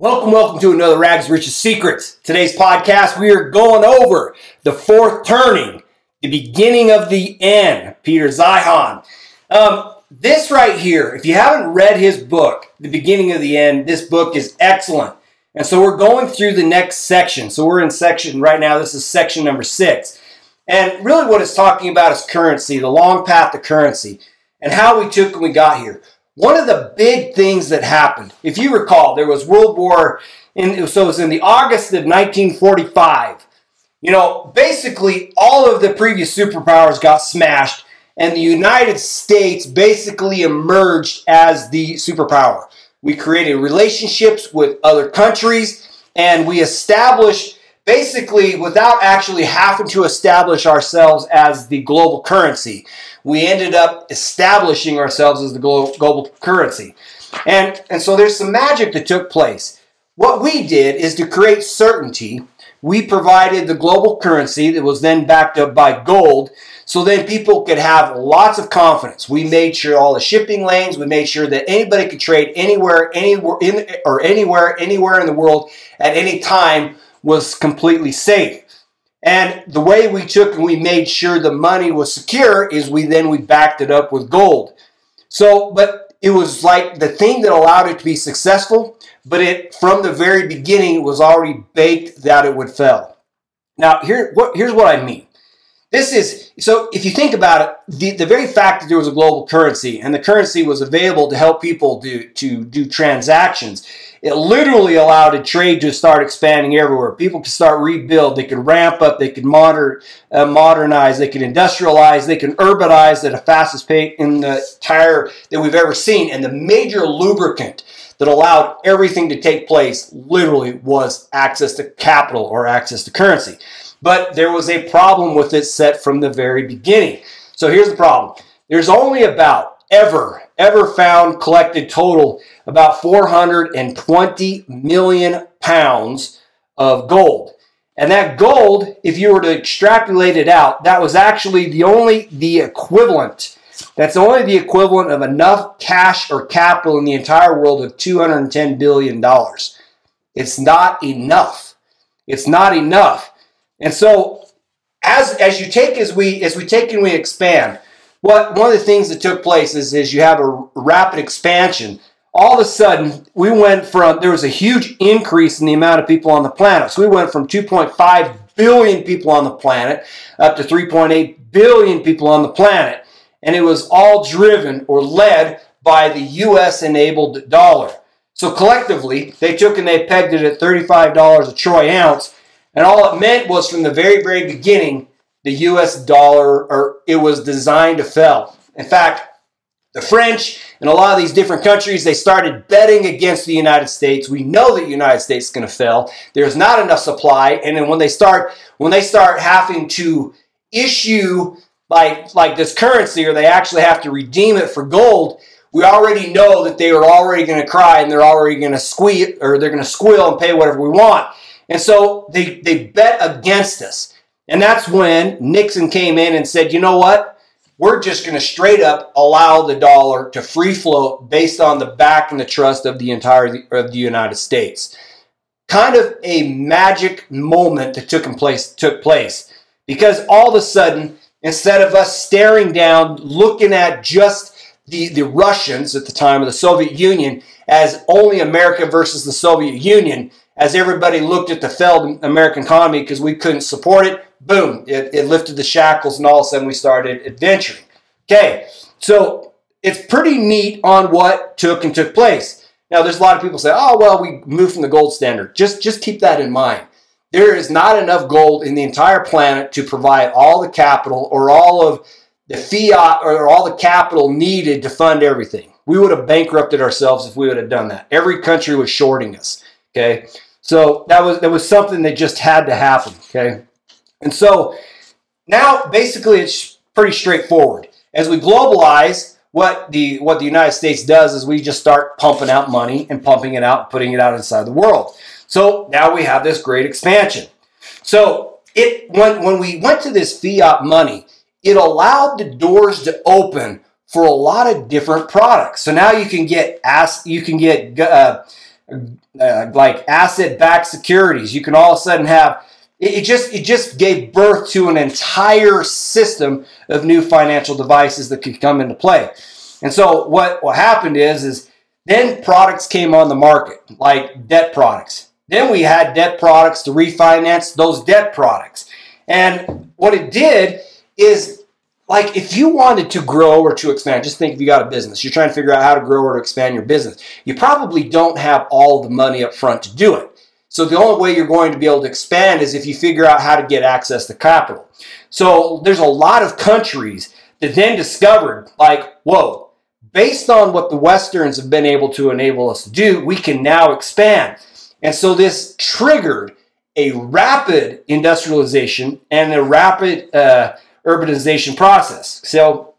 Welcome, welcome to another Rags Riches Secrets. Today's podcast, we are going over the fourth turning, the beginning of the end, Peter Zeihan. Um, this right here, if you haven't read his book, The Beginning of the End, this book is excellent. And so we're going through the next section. So we're in section right now, this is section number six. And really what it's talking about is currency, the long path to currency, and how we took and we got here. One of the big things that happened, if you recall, there was World War, in, so it was in the August of 1945. You know, basically all of the previous superpowers got smashed, and the United States basically emerged as the superpower. We created relationships with other countries, and we established basically without actually having to establish ourselves as the global currency we ended up establishing ourselves as the global currency. And, and so there's some magic that took place. What we did is to create certainty, we provided the global currency that was then backed up by gold so then people could have lots of confidence. We made sure all the shipping lanes, we made sure that anybody could trade anywhere, anywhere in or anywhere, anywhere in the world at any time was completely safe. And the way we took and we made sure the money was secure is we then we backed it up with gold. So, but it was like the thing that allowed it to be successful, but it from the very beginning it was already baked that it would fail. Now, here what here's what I mean. This is so if you think about it, the, the very fact that there was a global currency and the currency was available to help people do to do transactions it literally allowed a trade to start expanding everywhere. People could start rebuild. They could ramp up. They could modern, uh, modernize. They could industrialize. They can urbanize at a fastest pace in the entire that we've ever seen. And the major lubricant that allowed everything to take place literally was access to capital or access to currency. But there was a problem with it set from the very beginning. So here's the problem. There's only about ever, ever found collected total about 420 million pounds of gold. And that gold, if you were to extrapolate it out, that was actually the only the equivalent. That's only the equivalent of enough cash or capital in the entire world of 210 billion dollars. It's not enough. It's not enough. And so as as you take as we as we take and we expand, what one of the things that took place is, is you have a rapid expansion. All of a sudden, we went from there was a huge increase in the amount of people on the planet. So we went from 2.5 billion people on the planet up to 3.8 billion people on the planet. And it was all driven or led by the US enabled dollar. So collectively, they took and they pegged it at $35 a troy ounce. And all it meant was from the very, very beginning, the US dollar, or it was designed to fail. In fact, the French and a lot of these different countries, they started betting against the United States. We know that the United States is going to fail. There's not enough supply. And then when they start, when they start having to issue like, like this currency or they actually have to redeem it for gold, we already know that they are already going to cry and they're already going to squeal or they're going to squeal and pay whatever we want. And so they, they bet against us. And that's when Nixon came in and said, you know what? We're just going to straight up allow the dollar to free float based on the back and the trust of the entire of the United States. Kind of a magic moment that took place took place because all of a sudden, instead of us staring down, looking at just the, the Russians at the time of the Soviet Union as only America versus the Soviet Union, as everybody looked at the failed American economy because we couldn't support it, boom, it, it lifted the shackles and all of a sudden we started adventuring. Okay, so it's pretty neat on what took and took place. Now, there's a lot of people say, oh, well, we moved from the gold standard. Just, just keep that in mind. There is not enough gold in the entire planet to provide all the capital or all of the fiat or all the capital needed to fund everything. We would have bankrupted ourselves if we would have done that. Every country was shorting us. Okay. So that was that was something that just had to happen. Okay. And so now basically it's pretty straightforward. As we globalize, what the what the United States does is we just start pumping out money and pumping it out, putting it out inside the world. So now we have this great expansion. So it when when we went to this fiat money, it allowed the doors to open for a lot of different products. So now you can get ask you can get uh, uh, like asset-backed securities. You can all of a sudden have it, just it just gave birth to an entire system of new financial devices that could come into play. And so what what happened is is then products came on the market like debt products. Then we had debt products to refinance those debt products. And what it did is like if you wanted to grow or to expand, just think if you got a business, you're trying to figure out how to grow or to expand your business. You probably don't have all the money up front to do it. So the only way you're going to be able to expand is if you figure out how to get access to capital. So there's a lot of countries that then discovered like, whoa, based on what the Westerns have been able to enable us to do, we can now expand. And so this triggered a rapid industrialization and a rapid uh, urbanization process. So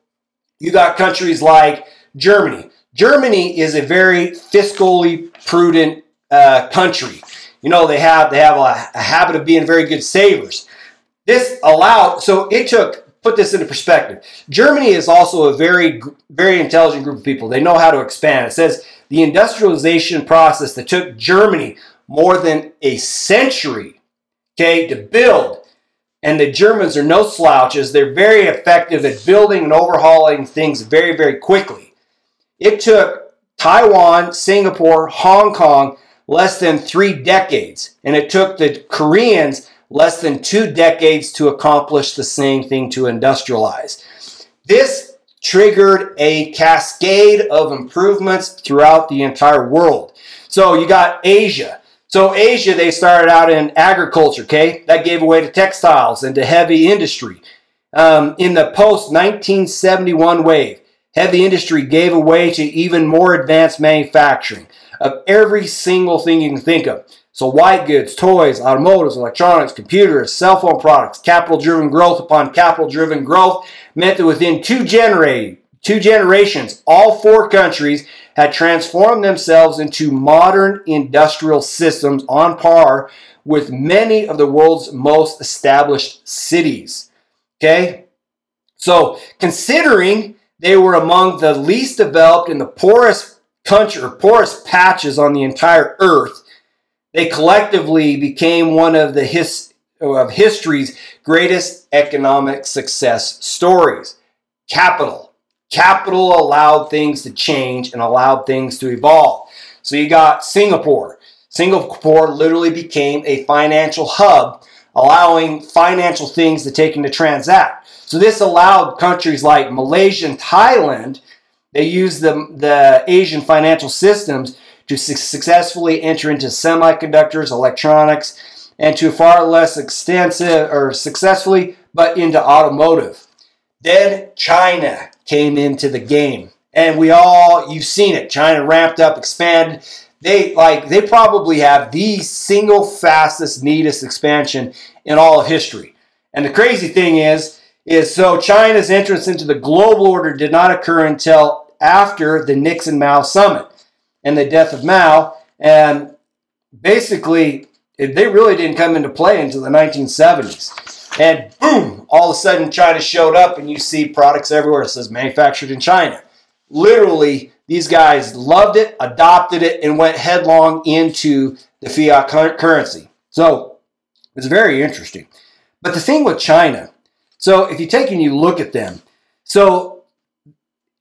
you got countries like Germany. Germany is a very fiscally prudent uh, country. You know they have they have a, a habit of being very good savers. This allowed so it took put this into perspective. Germany is also a very very intelligent group of people. They know how to expand. It says the industrialization process that took Germany more than a century, okay, to build. And the Germans are no slouches. They're very effective at building and overhauling things very, very quickly. It took Taiwan, Singapore, Hong Kong less than three decades. And it took the Koreans less than two decades to accomplish the same thing to industrialize. This triggered a cascade of improvements throughout the entire world. So you got Asia. So Asia, they started out in agriculture, okay? That gave away to textiles and to heavy industry. Um, in the post 1971 wave, heavy industry gave away to even more advanced manufacturing of every single thing you can think of. So white goods, toys, automotives, electronics, computers, cell phone products, capital-driven growth upon capital-driven growth meant that within two, genera- two generations, all four countries had transformed themselves into modern industrial systems on par with many of the world's most established cities. Okay? So, considering they were among the least developed in the poorest country or poorest patches on the entire earth, they collectively became one of the his, of history's greatest economic success stories. Capital Capital allowed things to change and allowed things to evolve. So you got Singapore. Singapore literally became a financial hub, allowing financial things to take into transact. So this allowed countries like Malaysia and Thailand, they used the, the Asian financial systems to su- successfully enter into semiconductors, electronics, and to far less extensive or successfully, but into automotive. Then China came into the game. And we all, you've seen it. China ramped up, expanded. They like they probably have the single fastest, neatest expansion in all of history. And the crazy thing is, is so China's entrance into the global order did not occur until after the Nixon Mao summit and the death of Mao. And basically, they really didn't come into play until the 1970s. And boom, all of a sudden China showed up and you see products everywhere. It says manufactured in China. Literally, these guys loved it, adopted it, and went headlong into the fiat currency. So it's very interesting. But the thing with China, so if you take and you look at them, so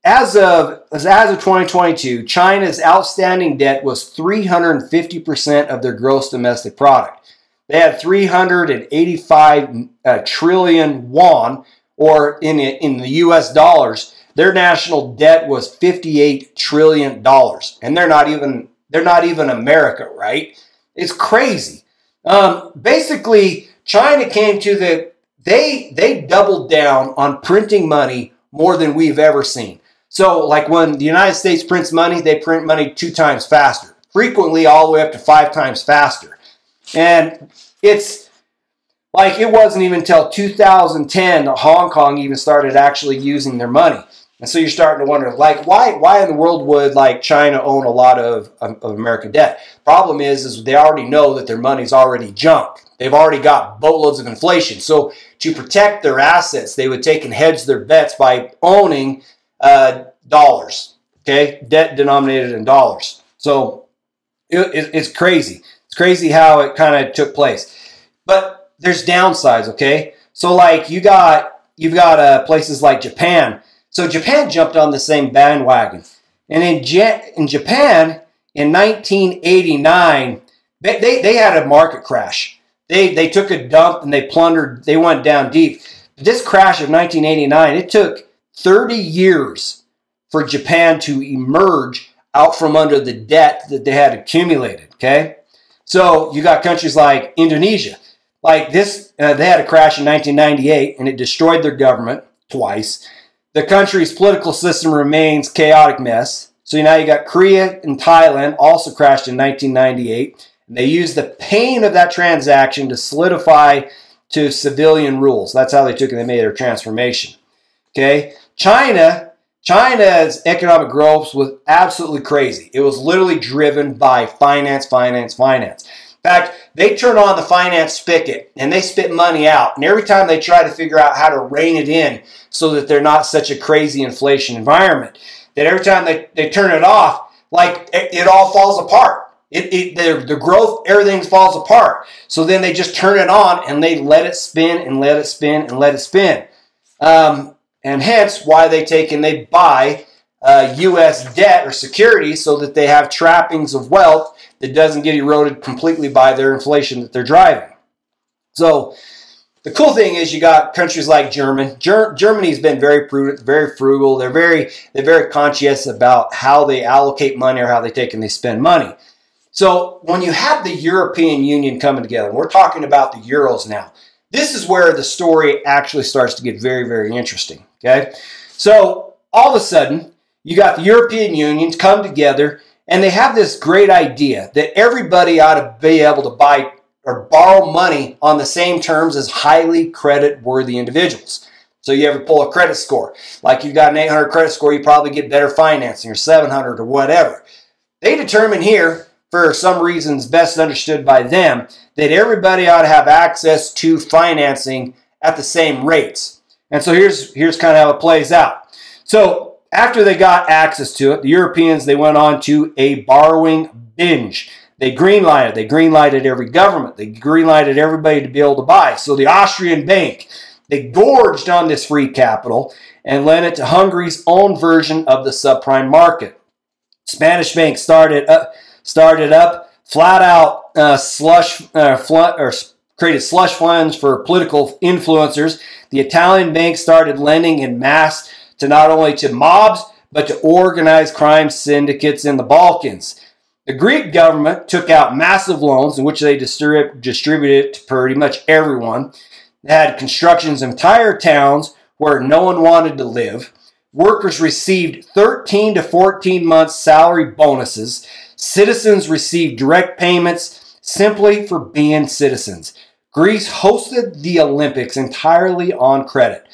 as of as as of 2022, China's outstanding debt was 350% of their gross domestic product. They had 385 uh, trillion won, or in, in the US dollars, their national debt was 58 trillion dollars. And they're not even they're not even America, right? It's crazy. Um, basically, China came to the they they doubled down on printing money more than we've ever seen. So, like when the United States prints money, they print money two times faster, frequently all the way up to five times faster. And it's like it wasn't even until 2010 that Hong Kong even started actually using their money. And so you're starting to wonder, like, why why in the world would like China own a lot of, of American debt? Problem is, is they already know that their money's already junk. They've already got boatloads of inflation. So to protect their assets, they would take and hedge their bets by owning uh, dollars. Okay, debt denominated in dollars. So it, it, it's crazy. It's crazy how it kind of took place. But there's downsides, okay? So like you got you've got uh, places like Japan. So Japan jumped on the same bandwagon, and in in Japan in 1989 they, they, they had a market crash. They they took a dump and they plundered. They went down deep. This crash of 1989 it took 30 years for Japan to emerge out from under the debt that they had accumulated. Okay, so you got countries like Indonesia. Like this, uh, they had a crash in 1998 and it destroyed their government twice. The country's political system remains chaotic mess. So now you got Korea and Thailand also crashed in 1998. And they used the pain of that transaction to solidify to civilian rules. That's how they took it. They made their transformation. Okay, China China's economic growth was absolutely crazy. It was literally driven by finance, finance, finance. In fact, they turn on the finance spigot and they spit money out. And every time they try to figure out how to rein it in so that they're not such a crazy inflation environment, that every time they, they turn it off, like it, it all falls apart. It, it the, the growth, everything falls apart. So then they just turn it on and they let it spin and let it spin and let it spin. Um, and hence why they take and they buy uh, U.S. debt or securities so that they have trappings of wealth that doesn't get eroded completely by their inflation that they're driving. So the cool thing is you got countries like Germany. Ger- Germany's been very prudent, very frugal. They're very they're very conscious about how they allocate money or how they take and they spend money. So when you have the European Union coming together, we're talking about the euros now, this is where the story actually starts to get very, very interesting. Okay. So all of a sudden, you got the European Union come together and they have this great idea that everybody ought to be able to buy or borrow money on the same terms as highly credit worthy individuals. So you ever pull a credit score, like you've got an 800 credit score, you probably get better financing or 700 or whatever. They determine here, for some reasons best understood by them, that everybody ought to have access to financing at the same rates. And so here's here's kind of how it plays out. So after they got access to it, the Europeans they went on to a borrowing binge. They greenlighted. They greenlighted every government. They greenlighted everybody to be able to buy. So the Austrian bank they gorged on this free capital and lent it to Hungary's own version of the subprime market. Spanish bank started up, started up flat out uh, slush uh, fl- or created slush funds for political influencers. The Italian bank started lending in mass to not only to mobs, but to organized crime syndicates in the Balkans. The Greek government took out massive loans in which they distrib- distributed to pretty much everyone. They had constructions of entire towns where no one wanted to live. Workers received 13 to 14 months salary bonuses. Citizens receive direct payments simply for being citizens. Greece hosted the Olympics entirely on credit.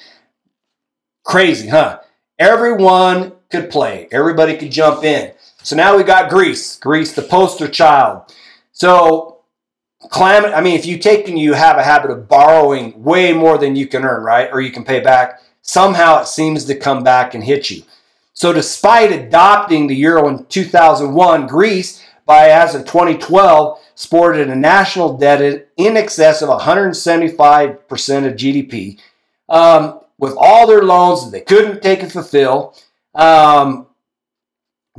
Crazy, huh? Everyone could play, everybody could jump in. So now we got Greece, Greece, the poster child. So, climate, I mean, if you take and you have a habit of borrowing way more than you can earn, right? Or you can pay back, somehow it seems to come back and hit you. So, despite adopting the euro in 2001, Greece, by as of 2012, sported a national debt in excess of 175% of GDP. Um, with all their loans that they couldn't take and fulfill, um,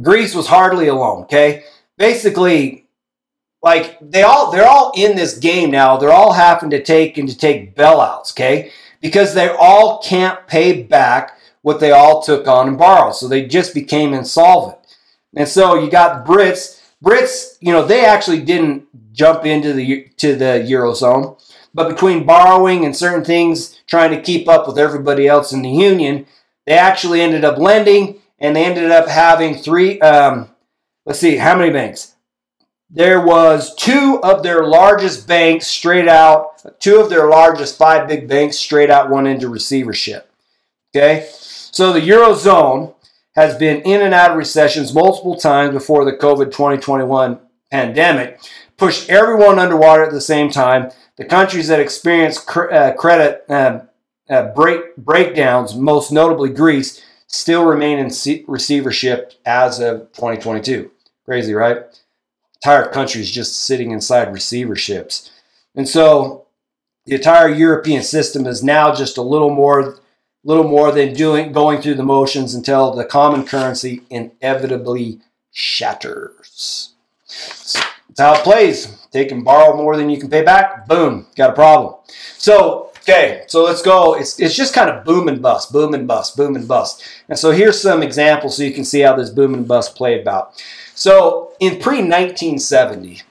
Greece was hardly alone. Okay, basically, like they all they're all in this game now. They're all having to take and to take bailouts. Okay, because they all can't pay back what they all took on and borrowed, so they just became insolvent. And so you got Brits. Brits, you know, they actually didn't jump into the to the eurozone. But between borrowing and certain things, trying to keep up with everybody else in the union, they actually ended up lending, and they ended up having three. Um, let's see, how many banks? There was two of their largest banks straight out. Two of their largest five big banks straight out went into receivership. Okay, so the eurozone has been in and out of recessions multiple times before the COVID 2021 pandemic pushed everyone underwater at the same time. The countries that experienced cr- uh, credit uh, uh, break breakdowns, most notably Greece, still remain in receivership as of 2022. Crazy, right? entire countries just sitting inside receiverships. And so the entire European system is now just a little more little more than doing going through the motions until the common currency inevitably shatters. That's how it plays. Take and borrow more than you can pay back. Boom, got a problem. So, okay, so let's go. It's, it's just kind of boom and bust, boom and bust, boom and bust. And so here's some examples so you can see how this boom and bust played about. So in pre 1970,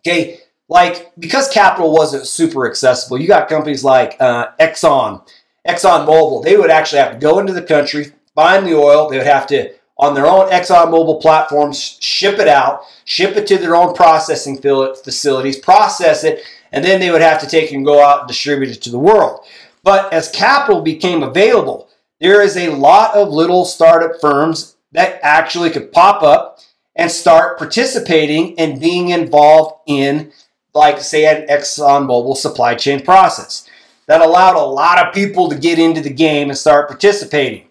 okay, like because capital wasn't super accessible, you got companies like uh, Exxon, Exxon Mobil. They would actually have to go into the country, find the oil. They would have to on their own ExxonMobil platforms, ship it out, ship it to their own processing facilities, process it, and then they would have to take and go out and distribute it to the world. But as capital became available, there is a lot of little startup firms that actually could pop up and start participating and being involved in, like, say, an ExxonMobil supply chain process. That allowed a lot of people to get into the game and start participating.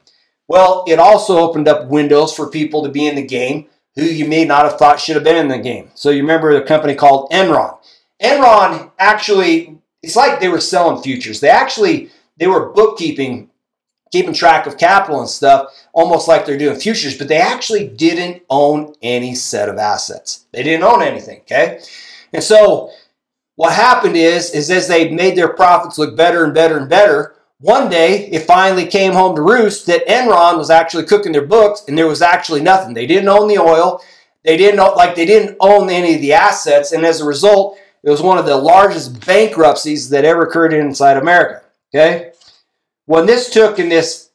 Well, it also opened up windows for people to be in the game who you may not have thought should have been in the game. So you remember the company called Enron. Enron actually, it's like they were selling futures. They actually, they were bookkeeping, keeping track of capital and stuff, almost like they're doing futures, but they actually didn't own any set of assets. They didn't own anything, okay? And so what happened is, is as they made their profits look better and better and better, one day, it finally came home to roost that Enron was actually cooking their books, and there was actually nothing. They didn't own the oil. They didn't like they didn't own any of the assets, and as a result, it was one of the largest bankruptcies that ever occurred inside America. Okay, when this took in this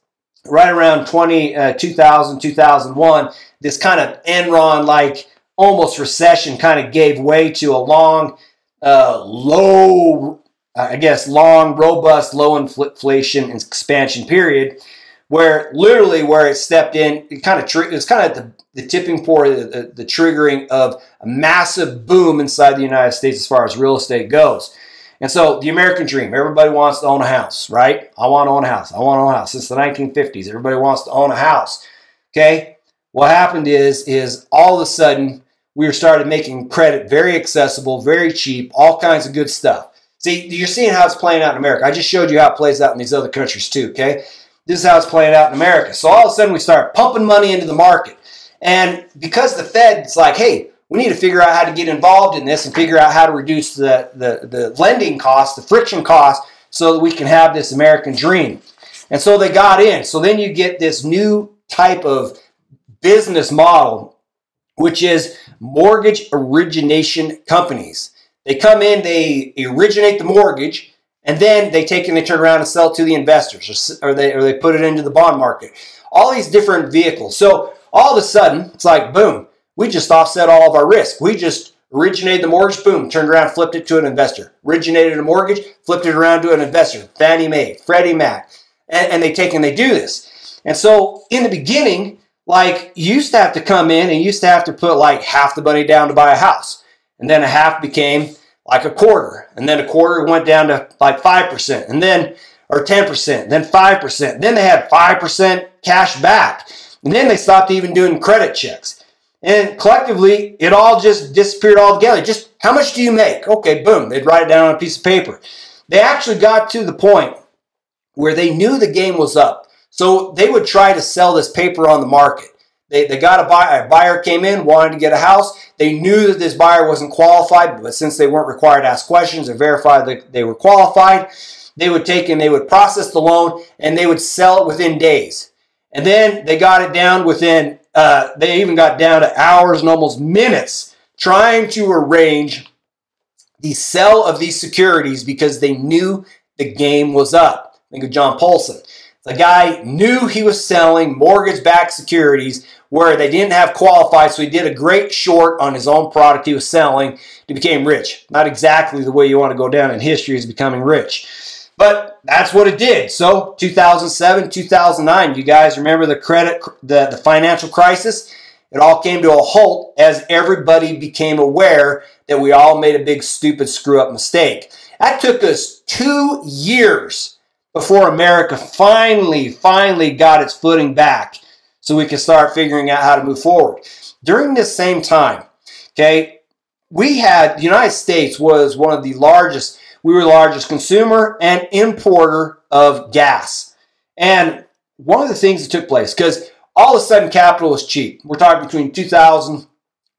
right around 20, uh, 2000, 2001, this kind of Enron like almost recession kind of gave way to a long, uh, low I guess, long, robust, low inflation expansion period, where literally where it stepped in, it kind of tr- it was kind of the, the tipping point, the, the, the triggering of a massive boom inside the United States as far as real estate goes. And so the American dream, everybody wants to own a house, right? I want to own a house. I want to own a house. Since the 1950s, everybody wants to own a house. Okay? What happened is, is all of a sudden we started making credit very accessible, very cheap, all kinds of good stuff. See, you're seeing how it's playing out in America. I just showed you how it plays out in these other countries too, okay? This is how it's playing out in America. So all of a sudden we start pumping money into the market. And because the Fed's like, hey, we need to figure out how to get involved in this and figure out how to reduce the, the, the lending costs, the friction costs, so that we can have this American dream. And so they got in. So then you get this new type of business model, which is mortgage origination companies. They come in, they originate the mortgage, and then they take and they turn around and sell it to the investors, or, they or they put it into the bond market. All these different vehicles. So all of a sudden, it's like boom, we just offset all of our risk. We just originated the mortgage, boom, turned around, flipped it to an investor. Originated a mortgage, flipped it around to an investor. Fannie Mae, Freddie Mac, and, and they take and they do this. And so in the beginning, like you used to have to come in and you used to have to put like half the money down to buy a house and then a half became like a quarter, and then a quarter went down to like 5%, and then, or 10%, then 5%. Then they had 5% cash back, and then they stopped even doing credit checks. And collectively, it all just disappeared altogether. Just how much do you make? Okay, boom, they'd write it down on a piece of paper. They actually got to the point where they knew the game was up. So they would try to sell this paper on the market. They, they got a buyer, a buyer came in, wanted to get a house. They knew that this buyer wasn't qualified, but since they weren't required to ask questions or verify that they were qualified, they would take and they would process the loan and they would sell it within days. And then they got it down within, uh, they even got down to hours and almost minutes trying to arrange the sell of these securities because they knew the game was up. Think of John Paulson. The guy knew he was selling mortgage backed securities where they didn't have qualified, so he did a great short on his own product he was selling. He became rich. Not exactly the way you want to go down in history as becoming rich. But that's what it did. So 2007, 2009, you guys remember the credit, the, the financial crisis? It all came to a halt as everybody became aware that we all made a big, stupid, screw up mistake. That took us two years before America finally, finally got its footing back so we could start figuring out how to move forward. During this same time, okay, we had the United States was one of the largest. We were the largest consumer and importer of gas. And one of the things that took place because all of a sudden capital was cheap. We're talking between 2000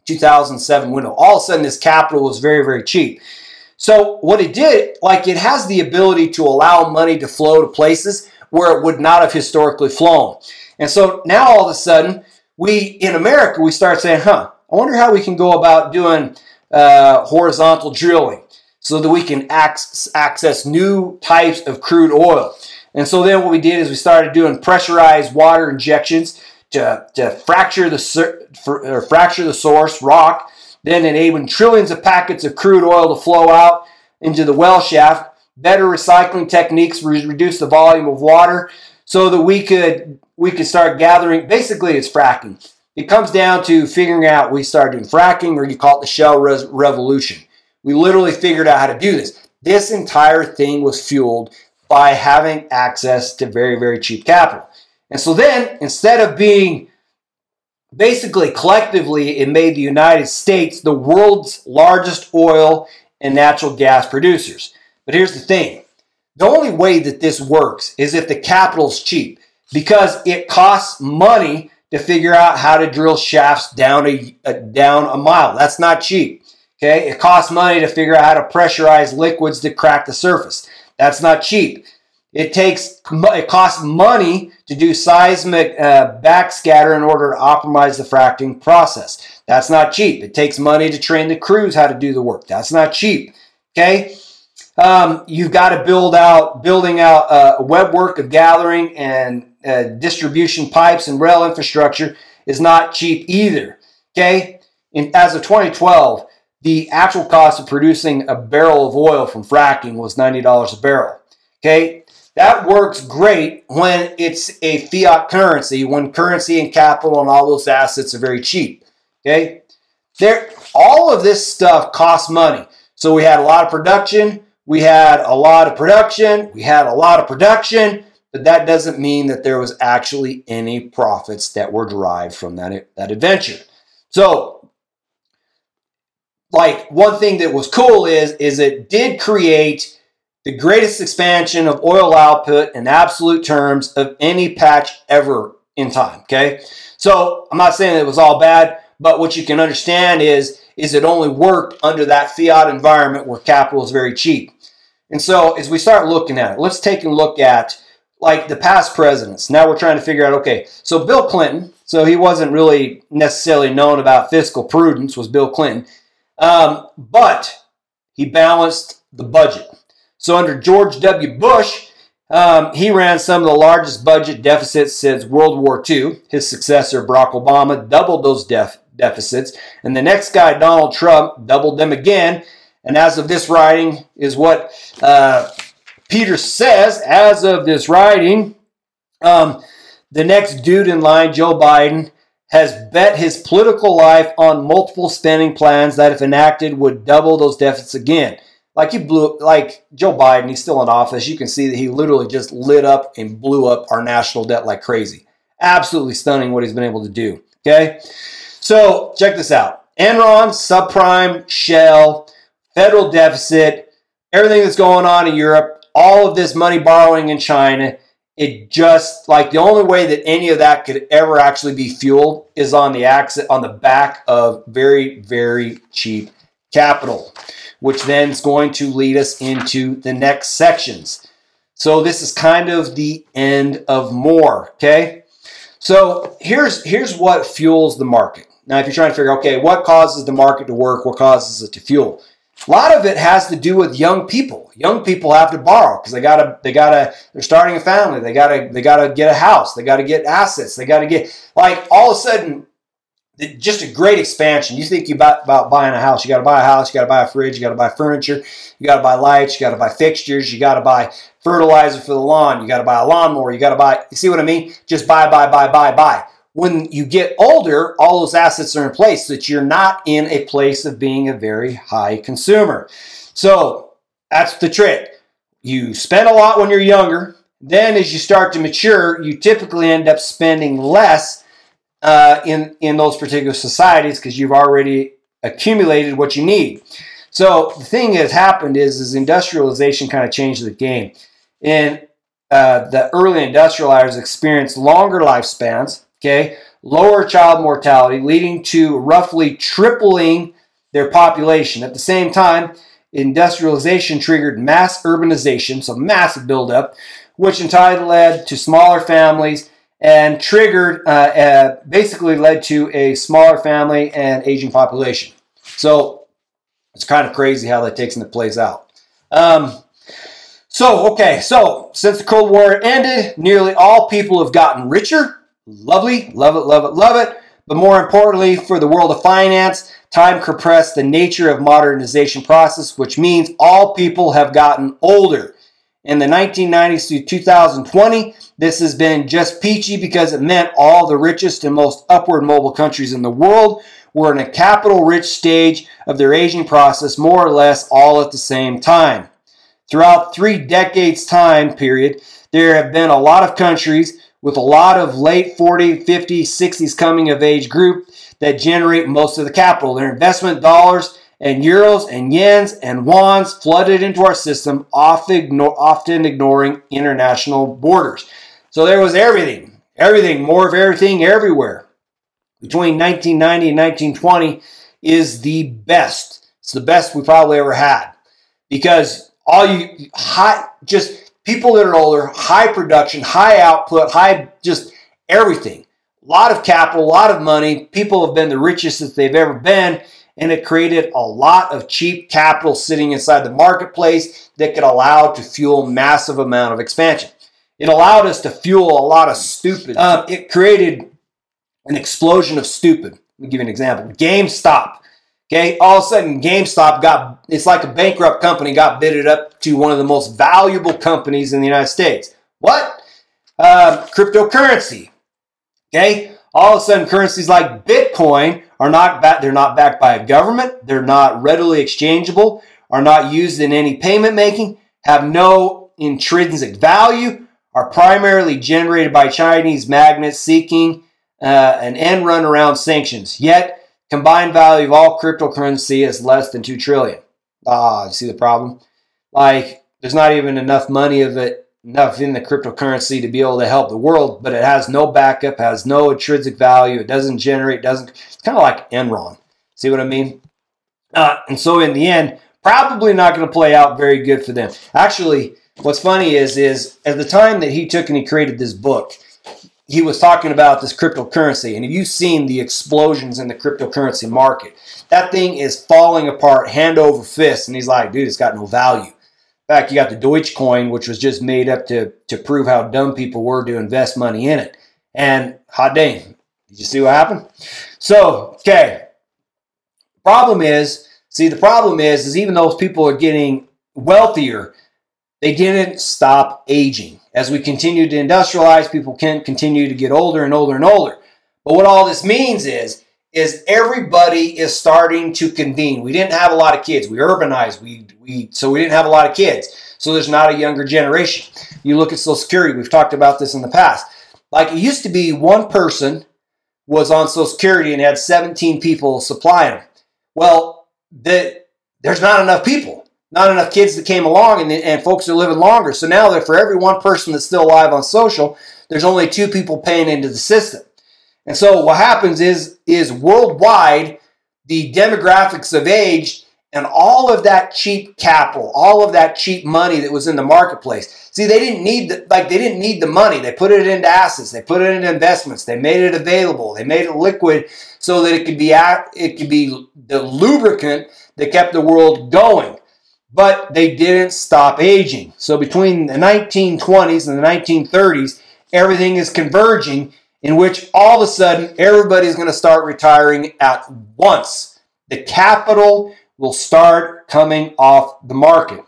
2007 window. All of a sudden this capital was very very cheap. So what it did, like it has the ability to allow money to flow to places where it would not have historically flown. And so now all of a sudden, we in America we start saying, "Huh, I wonder how we can go about doing uh, horizontal drilling so that we can ac- access new types of crude oil." And so then what we did is we started doing pressurized water injections to, to fracture the for, fracture the source rock, then enabling trillions of packets of crude oil to flow out into the well shaft. Better recycling techniques reduce the volume of water so that we could we could start gathering. Basically, it's fracking. It comes down to figuring out we started doing fracking, or you call it the shale res- revolution. We literally figured out how to do this. This entire thing was fueled by having access to very, very cheap capital. And so then, instead of being basically collectively, it made the United States the world's largest oil and natural gas producers. But here's the thing the only way that this works is if the capital's cheap because it costs money to figure out how to drill shafts down a, a, down a mile. That's not cheap. Okay, it costs money to figure out how to pressurize liquids to crack the surface. That's not cheap. It takes it costs money to do seismic uh, backscatter in order to optimize the fracking process. That's not cheap. It takes money to train the crews how to do the work. That's not cheap. Okay, um, you've got to build out building out uh, a web work of gathering and uh, distribution pipes and rail infrastructure is not cheap either. Okay, In, as of 2012, the actual cost of producing a barrel of oil from fracking was $90 a barrel. Okay, that works great when it's a fiat currency, when currency and capital and all those assets are very cheap. Okay, there, all of this stuff costs money. So we had a lot of production, we had a lot of production, we had a lot of production, but that doesn't mean that there was actually any profits that were derived from that, that adventure. So, like one thing that was cool is is it did create the greatest expansion of oil output in absolute terms of any patch ever in time. Okay, so I'm not saying it was all bad, but what you can understand is is it only worked under that fiat environment where capital is very cheap. And so as we start looking at it, let's take a look at like the past presidents. Now we're trying to figure out okay, so Bill Clinton, so he wasn't really necessarily known about fiscal prudence, was Bill Clinton, um, but he balanced the budget. So under George W. Bush, um, he ran some of the largest budget deficits since World War II. His successor, Barack Obama, doubled those def- deficits. And the next guy, Donald Trump, doubled them again. And as of this writing, is what uh, Peter says, as of this writing, um, the next dude in line, Joe Biden, has bet his political life on multiple spending plans that, if enacted, would double those deficits again. Like he blew, like Joe Biden, he's still in office. You can see that he literally just lit up and blew up our national debt like crazy. Absolutely stunning what he's been able to do. Okay, so check this out: Enron, subprime, shale, federal deficit, everything that's going on in Europe, all of this money borrowing in China. It just like the only way that any of that could ever actually be fueled is on the axis on the back of very very cheap capital which then is going to lead us into the next sections. So this is kind of the end of more, okay? So here's here's what fuels the market. Now, if you're trying to figure, okay, what causes the market to work? What causes it to fuel? A lot of it has to do with young people. Young people have to borrow because they gotta they gotta they're starting a family. They gotta they gotta get a house. They gotta get assets. They gotta get like all of a sudden just a great expansion. You think you about, about buying a house, you got to buy a house, you got to buy a fridge, you got to buy furniture, you got to buy lights, you got to buy fixtures, you got to buy fertilizer for the lawn, you got to buy a lawnmower, you got to buy, you see what I mean? Just buy, buy, buy, buy, buy. When you get older, all those assets are in place so that you're not in a place of being a very high consumer. So that's the trick. You spend a lot when you're younger. Then as you start to mature, you typically end up spending less uh, in in those particular societies because you've already accumulated what you need. So the thing that happened is, is industrialization kind of changed the game. And uh, the early industrializers experienced longer lifespans, okay, lower child mortality, leading to roughly tripling their population. At the same time, industrialization triggered mass urbanization, so massive buildup, which in time led to smaller families and triggered, uh, uh, basically led to a smaller family and aging population. So it's kind of crazy how that takes and it plays out. Um, so, okay, so since the Cold War ended, nearly all people have gotten richer. Lovely, love it, love it, love it. But more importantly, for the world of finance, time compressed the nature of modernization process, which means all people have gotten older. In the 1990s to 2020, this has been just peachy because it meant all the richest and most upward mobile countries in the world were in a capital rich stage of their aging process, more or less all at the same time. Throughout three decades time period, there have been a lot of countries with a lot of late 40, 50, 60s coming of age group that generate most of the capital. Their investment dollars and euros and yens and wands flooded into our system, often ignoring international borders. So there was everything, everything, more of everything everywhere. Between 1990 and 1920 is the best. It's the best we probably ever had because all you high just people that are older, high production, high output, high just everything. A lot of capital, a lot of money. People have been the richest that they've ever been and it created a lot of cheap capital sitting inside the marketplace that could allow to fuel massive amount of expansion. It allowed us to fuel a lot of stupid. Um, it created an explosion of stupid. Let me give you an example. GameStop. Okay, all of a sudden GameStop got it's like a bankrupt company got bidded up to one of the most valuable companies in the United States. What? Uh, cryptocurrency. Okay, all of a sudden currencies like Bitcoin are not back, they're not backed by a government, they're not readily exchangeable, are not used in any payment making, have no intrinsic value, are primarily generated by Chinese magnets seeking uh, an end run around sanctions. Yet, combined value of all cryptocurrency is less than 2 trillion. Ah, you see the problem? Like, there's not even enough money of it enough in the cryptocurrency to be able to help the world, but it has no backup, has no intrinsic value. It doesn't generate, doesn't. It's kind of like Enron. See what I mean? Uh, and so in the end, probably not going to play out very good for them. Actually, what's funny is is at the time that he took and he created this book, he was talking about this cryptocurrency. And have you seen the explosions in the cryptocurrency market? That thing is falling apart hand over fist. And he's like, dude, it's got no value In fact, you got the Dogecoin, which was just made up to, to prove how dumb people were to invest money in it. And hot dang, did you see what happened? So, okay. Problem is, see, the problem is, is even those people are getting wealthier, they didn't stop aging. As we continue to industrialize, people can continue to get older and older and older. But what all this means is, is everybody is starting to convene. We didn't have a lot of kids. We urbanized. We we so we didn't have a lot of kids. So there's not a younger generation. You look at Social Security. We've talked about this in the past. Like it used to be, one person was on Social Security and had 17 people supplying them. Well, the, there's not enough people, not enough kids that came along, and, and folks are living longer. So now that for every one person that's still alive on social, there's only two people paying into the system. And so what happens is is worldwide the demographics of age and all of that cheap capital, all of that cheap money that was in the marketplace. See, they didn't need the, like they didn't need the money. They put it into assets. They put it into investments. They made it available. They made it liquid so that it could be it could be the lubricant that kept the world going. But they didn't stop aging. So between the 1920s and the 1930s, everything is converging in which all of a sudden everybody's going to start retiring at once. The capital will start coming off the market.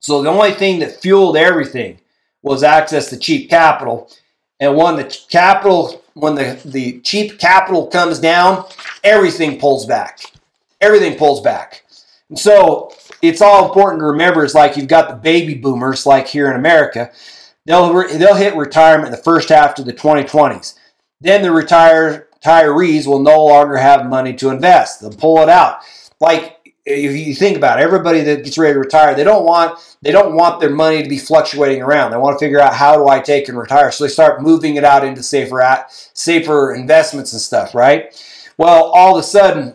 So the only thing that fueled everything was access to cheap capital. And when the capital, when the, the cheap capital comes down, everything pulls back. Everything pulls back. And so it's all important to remember is like you've got the baby boomers, like here in America, They'll, they'll hit retirement in the first half of the 2020s. Then the retire retirees will no longer have money to invest. They'll pull it out. Like if you think about it, everybody that gets ready to retire, they don't want they don't want their money to be fluctuating around. They want to figure out how do I take and retire. So they start moving it out into safer at, safer investments and stuff, right? Well, all of a sudden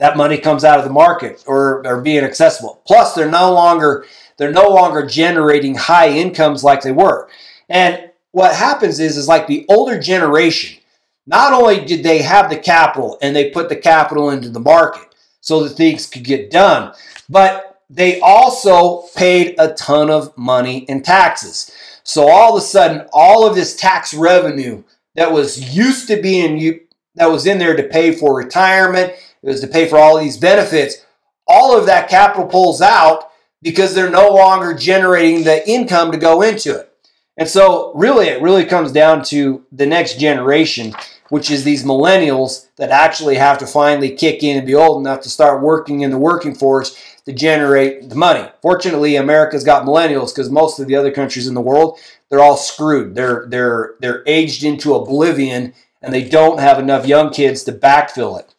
that money comes out of the market or, or being accessible. Plus, they're no longer they're no longer generating high incomes like they were. And what happens is is like the older generation, not only did they have the capital and they put the capital into the market so that things could get done. But they also paid a ton of money in taxes. So all of a sudden, all of this tax revenue that was used to being that was in there to pay for retirement, it was to pay for all these benefits. All of that capital pulls out because they're no longer generating the income to go into it. And so, really, it really comes down to the next generation which is these millennials that actually have to finally kick in and be old enough to start working in the working force to generate the money. Fortunately, America's got millennials because most of the other countries in the world, they're all screwed. They're they're they're aged into oblivion and they don't have enough young kids to backfill it.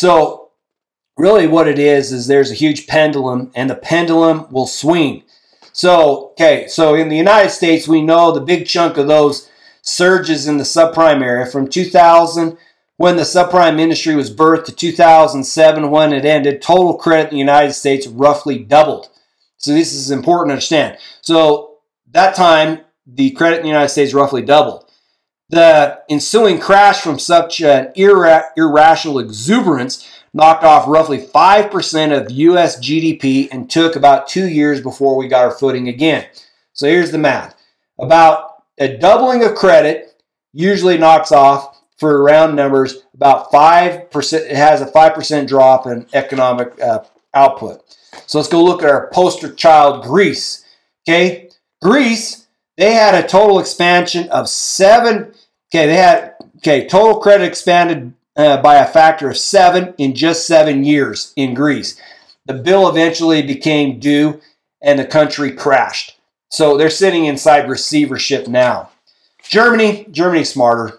So, really what it is is there's a huge pendulum and the pendulum will swing. So, okay, so in the United States, we know the big chunk of those surges in the subprime area from 2000 when the subprime industry was birthed to 2007 when it ended. Total credit in the United States roughly doubled. So this is important to understand. So that time, the credit in the United States roughly doubled. The ensuing crash from such an irra- irrational exuberance knocked off roughly 5% of US GDP and took about two years before we got our footing again. So here's the math. About a doubling of credit usually knocks off, for round numbers, about 5%. It has a 5% drop in economic uh, output. So let's go look at our poster child, Greece. Okay, Greece, they had a total expansion of seven. Okay, they had, okay, total credit expanded uh, by a factor of seven in just seven years in Greece. The bill eventually became due and the country crashed. So they're sitting inside receivership now. Germany, Germany smarter.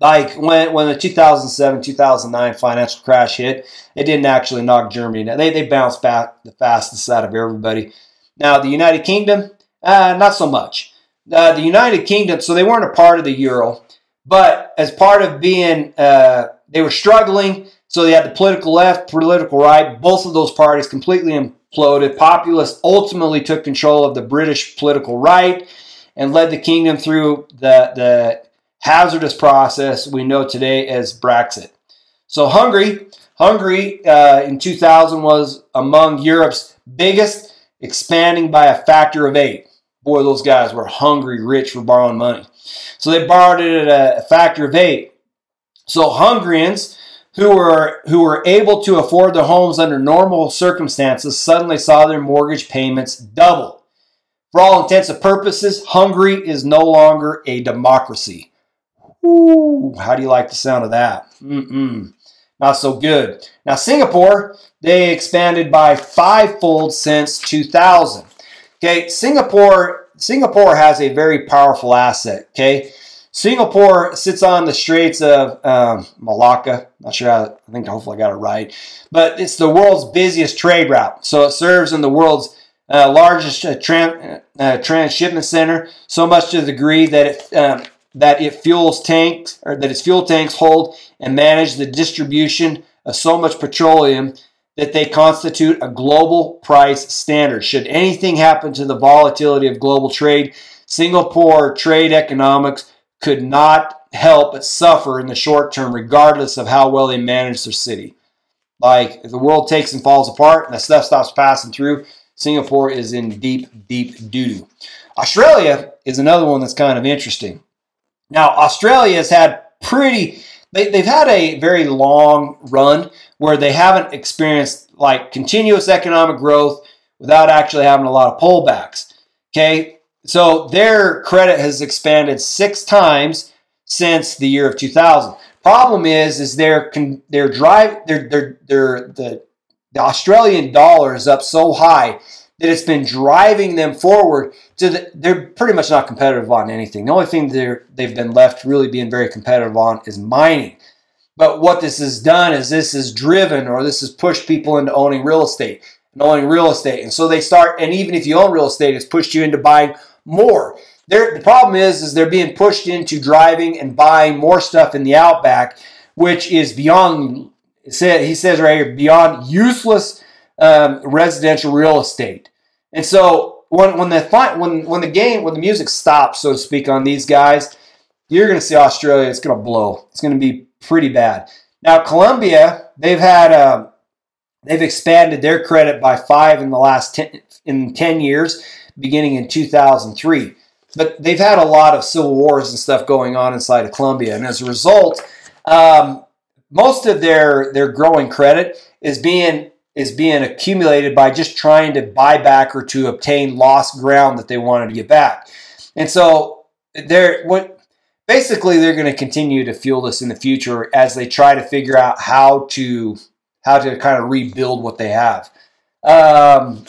Like when, when the 2007 2009 financial crash hit, it didn't actually knock Germany down. They, they bounced back the fastest out of everybody. Now, the United Kingdom, uh, not so much. Uh, the United Kingdom, so they weren't a part of the euro, but as part of being, uh, they were struggling. So they had the political left, political right, both of those parties completely imploded. Populists ultimately took control of the British political right and led the kingdom through the, the hazardous process we know today as Brexit. So Hungary, Hungary uh, in 2000 was among Europe's biggest, expanding by a factor of eight. Boy, those guys were hungry, rich for borrowing money. So they borrowed it at a factor of eight. So Hungarians who were who were able to afford their homes under normal circumstances suddenly saw their mortgage payments double. For all intents and purposes, Hungary is no longer a democracy. Ooh, how do you like the sound of that? Mm-mm, not so good. Now, Singapore, they expanded by fivefold since 2000. Okay, Singapore, Singapore has a very powerful asset. Okay, Singapore sits on the Straits of um, Malacca. Not sure how, I think hopefully I got it right. But it's the world's busiest trade route. So it serves in the world's uh, largest uh, tran- uh, transshipment center, so much to the degree that it, um, that it fuels tanks, or that its fuel tanks hold and manage the distribution of so much petroleum that they constitute a global price standard. Should anything happen to the volatility of global trade, Singapore trade economics could not help but suffer in the short term, regardless of how well they manage their city. Like, if the world takes and falls apart and the stuff stops passing through, Singapore is in deep, deep doo doo. Australia is another one that's kind of interesting. Now, Australia has had pretty, they, they've had a very long run where they haven't experienced like continuous economic growth without actually having a lot of pullbacks. Okay, so their credit has expanded six times since the year of 2000. Problem is, is their their drive their their their the the Australian dollar is up so high that it's been driving them forward to the, they're pretty much not competitive on anything. The only thing they're, they've been left really being very competitive on is mining. But what this has done is this has driven or this has pushed people into owning real estate and owning real estate. And so they start, and even if you own real estate, it's pushed you into buying more. They're, the problem is, is they're being pushed into driving and buying more stuff in the outback, which is beyond, he says right here, beyond useless um, residential real estate. And so when when the when when the game when the music stops, so to speak, on these guys, you're going to see Australia. It's going to blow. It's going to be pretty bad. Now Colombia, they've had uh, they've expanded their credit by five in the last ten in ten years, beginning in 2003. But they've had a lot of civil wars and stuff going on inside of Colombia, and as a result, um, most of their their growing credit is being is being accumulated by just trying to buy back or to obtain lost ground that they wanted to get back. And so they're what basically they're going to continue to fuel this in the future as they try to figure out how to how to kind of rebuild what they have. Um,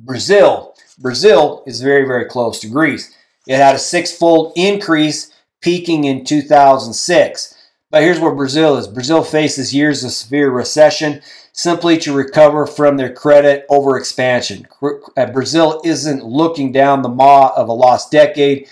Brazil, Brazil is very very close to Greece. It had a six-fold increase, peaking in 2006. But here's where Brazil is. Brazil faces years of severe recession simply to recover from their credit over expansion. Uh, Brazil isn't looking down the maw of a lost decade,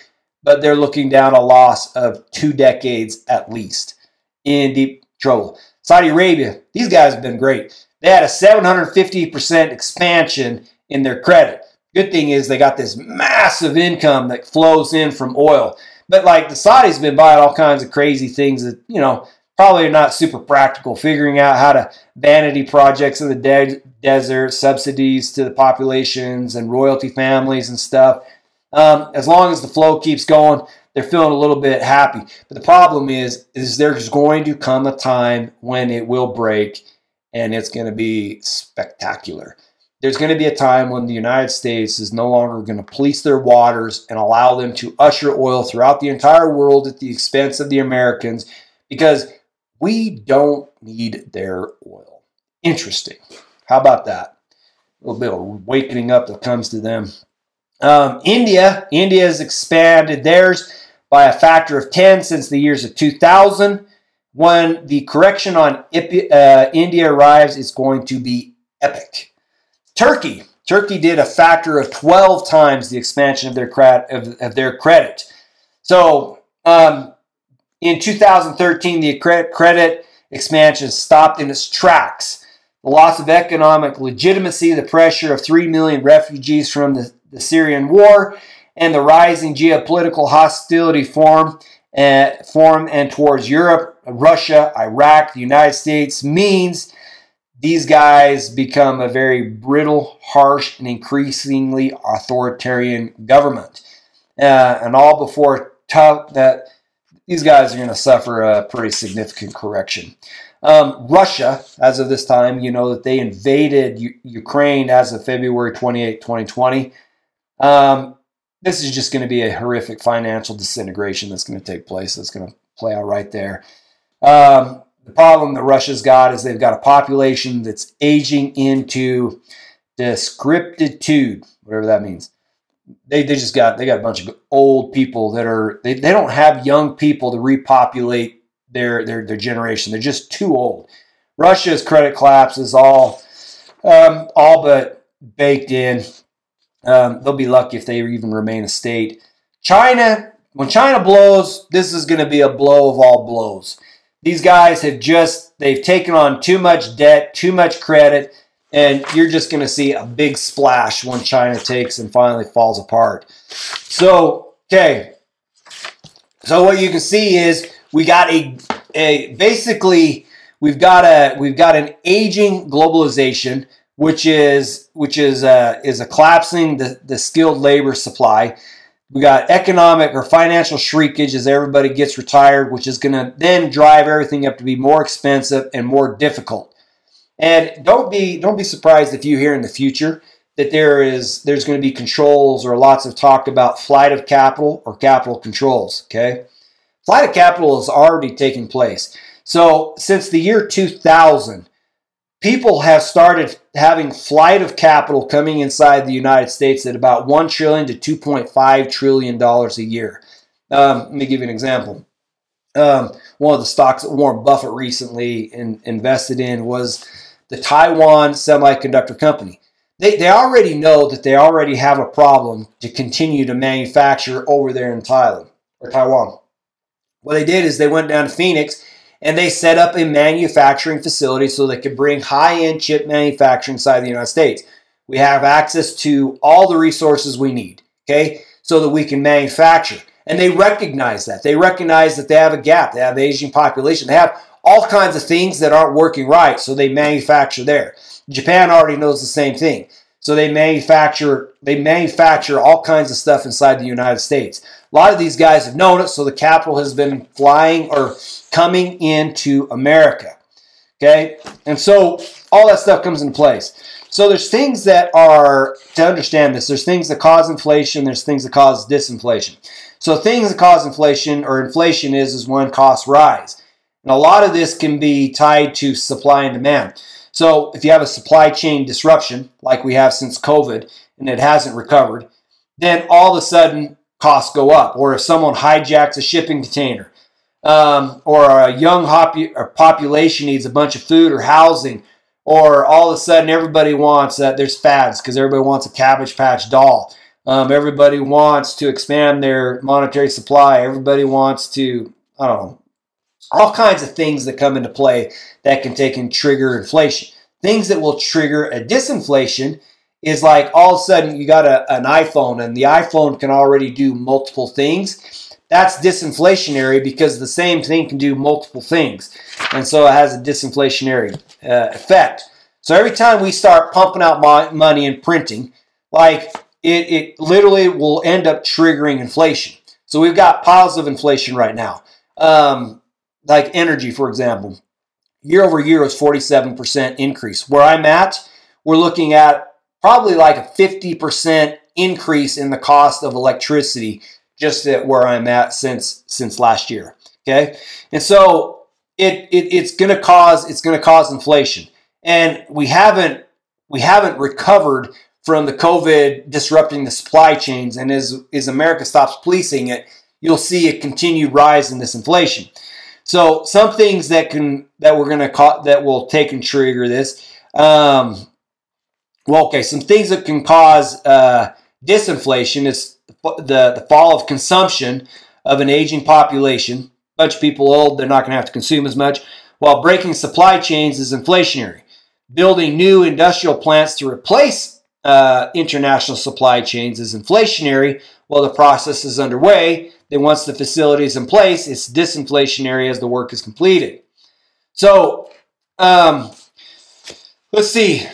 but they're looking down a loss of two decades at least in deep trouble. Saudi Arabia, these guys have been great. They had a 750% expansion in their credit. Good thing is they got this massive income that flows in from oil. But like the Saudis been buying all kinds of crazy things that, you know, probably are not super practical, figuring out how to vanity projects in the de- desert, subsidies to the populations and royalty families and stuff. Um, as long as the flow keeps going, they're feeling a little bit happy. But the problem is, is there's going to come a time when it will break, and it's going to be spectacular. There's going to be a time when the United States is no longer going to police their waters and allow them to usher oil throughout the entire world at the expense of the Americans because we don't need their oil. Interesting. How about that? A little bit of awakening up that comes to them. Um, India, India has expanded theirs by a factor of 10 since the years of 2000. When the correction on uh, India arrives, it's going to be epic. Turkey. Turkey did a factor of 12 times the expansion of their, credit. Of, of their credit. So um, in 2013, the credit expansion stopped in its tracks. The loss of economic legitimacy, the pressure of 3 million refugees from the, the Syrian war, and the rising geopolitical hostility form, uh, form and towards Europe, Russia, Iraq, the United States means these guys become a very brittle, harsh, and increasingly authoritarian government. Uh, and all before tough that these guys are going to suffer a pretty significant correction. Um, Russia, as of this time, you know that they invaded U- Ukraine as of February 28, 2020. Um, this is just going to be a horrific financial disintegration that's going to take place. That's going to play out right there. Um, the problem that Russia's got is they've got a population that's aging into descriptitude, whatever that means they, they just got they got a bunch of old people that are they, they don't have young people to repopulate their their their generation. They're just too old. Russia's credit collapse is all um, all but baked in. Um, they'll be lucky if they even remain a state. China, when China blows, this is going to be a blow of all blows. These guys have just they've taken on too much debt, too much credit and you're just going to see a big splash when China takes and finally falls apart. So, okay. So what you can see is we got a, a basically we've got a we've got an aging globalization which is which is uh, is a collapsing the, the skilled labor supply. We got economic or financial shrinkage as everybody gets retired, which is going to then drive everything up to be more expensive and more difficult. And don't be don't be surprised if you hear in the future that there is there's going to be controls or lots of talk about flight of capital or capital controls. Okay, flight of capital has already taken place. So since the year 2000, people have started having flight of capital coming inside the United States at about one trillion to two point five trillion dollars a year. Um, let me give you an example. Um, one of the stocks that Warren Buffett recently in, invested in was the Taiwan Semiconductor Company. They, they already know that they already have a problem to continue to manufacture over there in Thailand or Taiwan. What they did is they went down to Phoenix and they set up a manufacturing facility so they could bring high end chip manufacturing inside the United States. We have access to all the resources we need, okay, so that we can manufacture. And they recognize that. They recognize that they have a gap. They have an aging population. They have all kinds of things that aren't working right, so they manufacture there. Japan already knows the same thing. So they manufacture they manufacture all kinds of stuff inside the United States. A lot of these guys have known it, so the capital has been flying or coming into America. Okay? And so all that stuff comes into place. So there's things that are to understand this. There's things that cause inflation, there's things that cause disinflation. So things that cause inflation or inflation is is when costs rise. And a lot of this can be tied to supply and demand. So if you have a supply chain disruption, like we have since COVID, and it hasn't recovered, then all of a sudden costs go up. Or if someone hijacks a shipping container, um, or a young hopu- or population needs a bunch of food or housing, or all of a sudden everybody wants that. Uh, there's fads because everybody wants a Cabbage Patch doll. Um, everybody wants to expand their monetary supply. Everybody wants to, I don't know, all kinds of things that come into play that can take and trigger inflation. Things that will trigger a disinflation is like all of a sudden you got a, an iPhone and the iPhone can already do multiple things. That's disinflationary because the same thing can do multiple things. And so it has a disinflationary uh, effect. So every time we start pumping out money and printing, like it, it literally will end up triggering inflation. So we've got piles of inflation right now. Um, like energy, for example, year over year was 47% increase. Where I'm at, we're looking at probably like a 50% increase in the cost of electricity just at where I'm at since since last year. Okay, and so it, it it's going to cause it's going to cause inflation, and we haven't we haven't recovered from the COVID disrupting the supply chains. And as as America stops policing it, you'll see a continued rise in this inflation. So some things that can that we're gonna call that will take and trigger this. Um, well, okay, some things that can cause uh, disinflation is the the fall of consumption of an aging population. Bunch of people old, they're not going to have to consume as much. While breaking supply chains is inflationary. Building new industrial plants to replace uh, international supply chains is inflationary while the process is underway then once the facility is in place, it's disinflationary as the work is completed. So, um, let's see.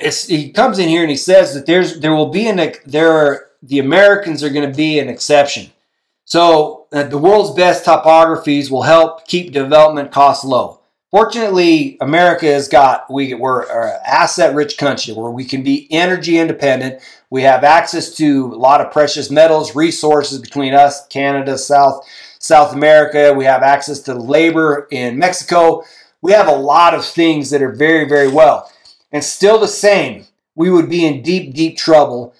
It's, he comes in here and he says that there's there will be an there are the Americans are going to be an exception. So uh, the world's best topographies will help keep development costs low. Fortunately, America has got we we're an asset-rich country where we can be energy independent. We have access to a lot of precious metals, resources between us, Canada, South South America. We have access to labor in Mexico. We have a lot of things that are very, very well. And still the same, we would be in deep, deep trouble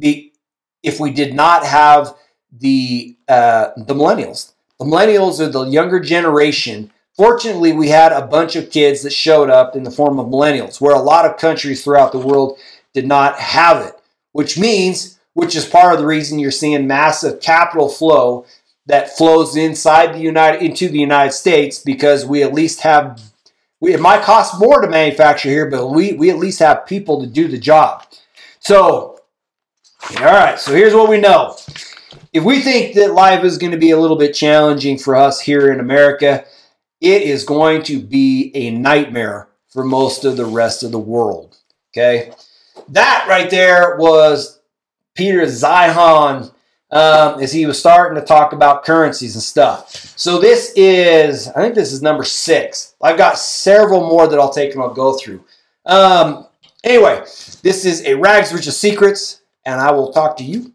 if we did not have the uh, the millennials. The millennials are the younger generation Fortunately, we had a bunch of kids that showed up in the form of millennials, where a lot of countries throughout the world did not have it, which means, which is part of the reason you're seeing massive capital flow that flows inside the United into the United States because we at least have we, it might cost more to manufacture here, but we, we at least have people to do the job. So, all right, so here's what we know. If we think that life is going to be a little bit challenging for us here in America, it is going to be a nightmare for most of the rest of the world. Okay. That right there was Peter Zeihan um, as he was starting to talk about currencies and stuff. So this is, I think this is number six. I've got several more that I'll take and I'll go through. Um, anyway, this is a Rags Rich of Secrets, and I will talk to you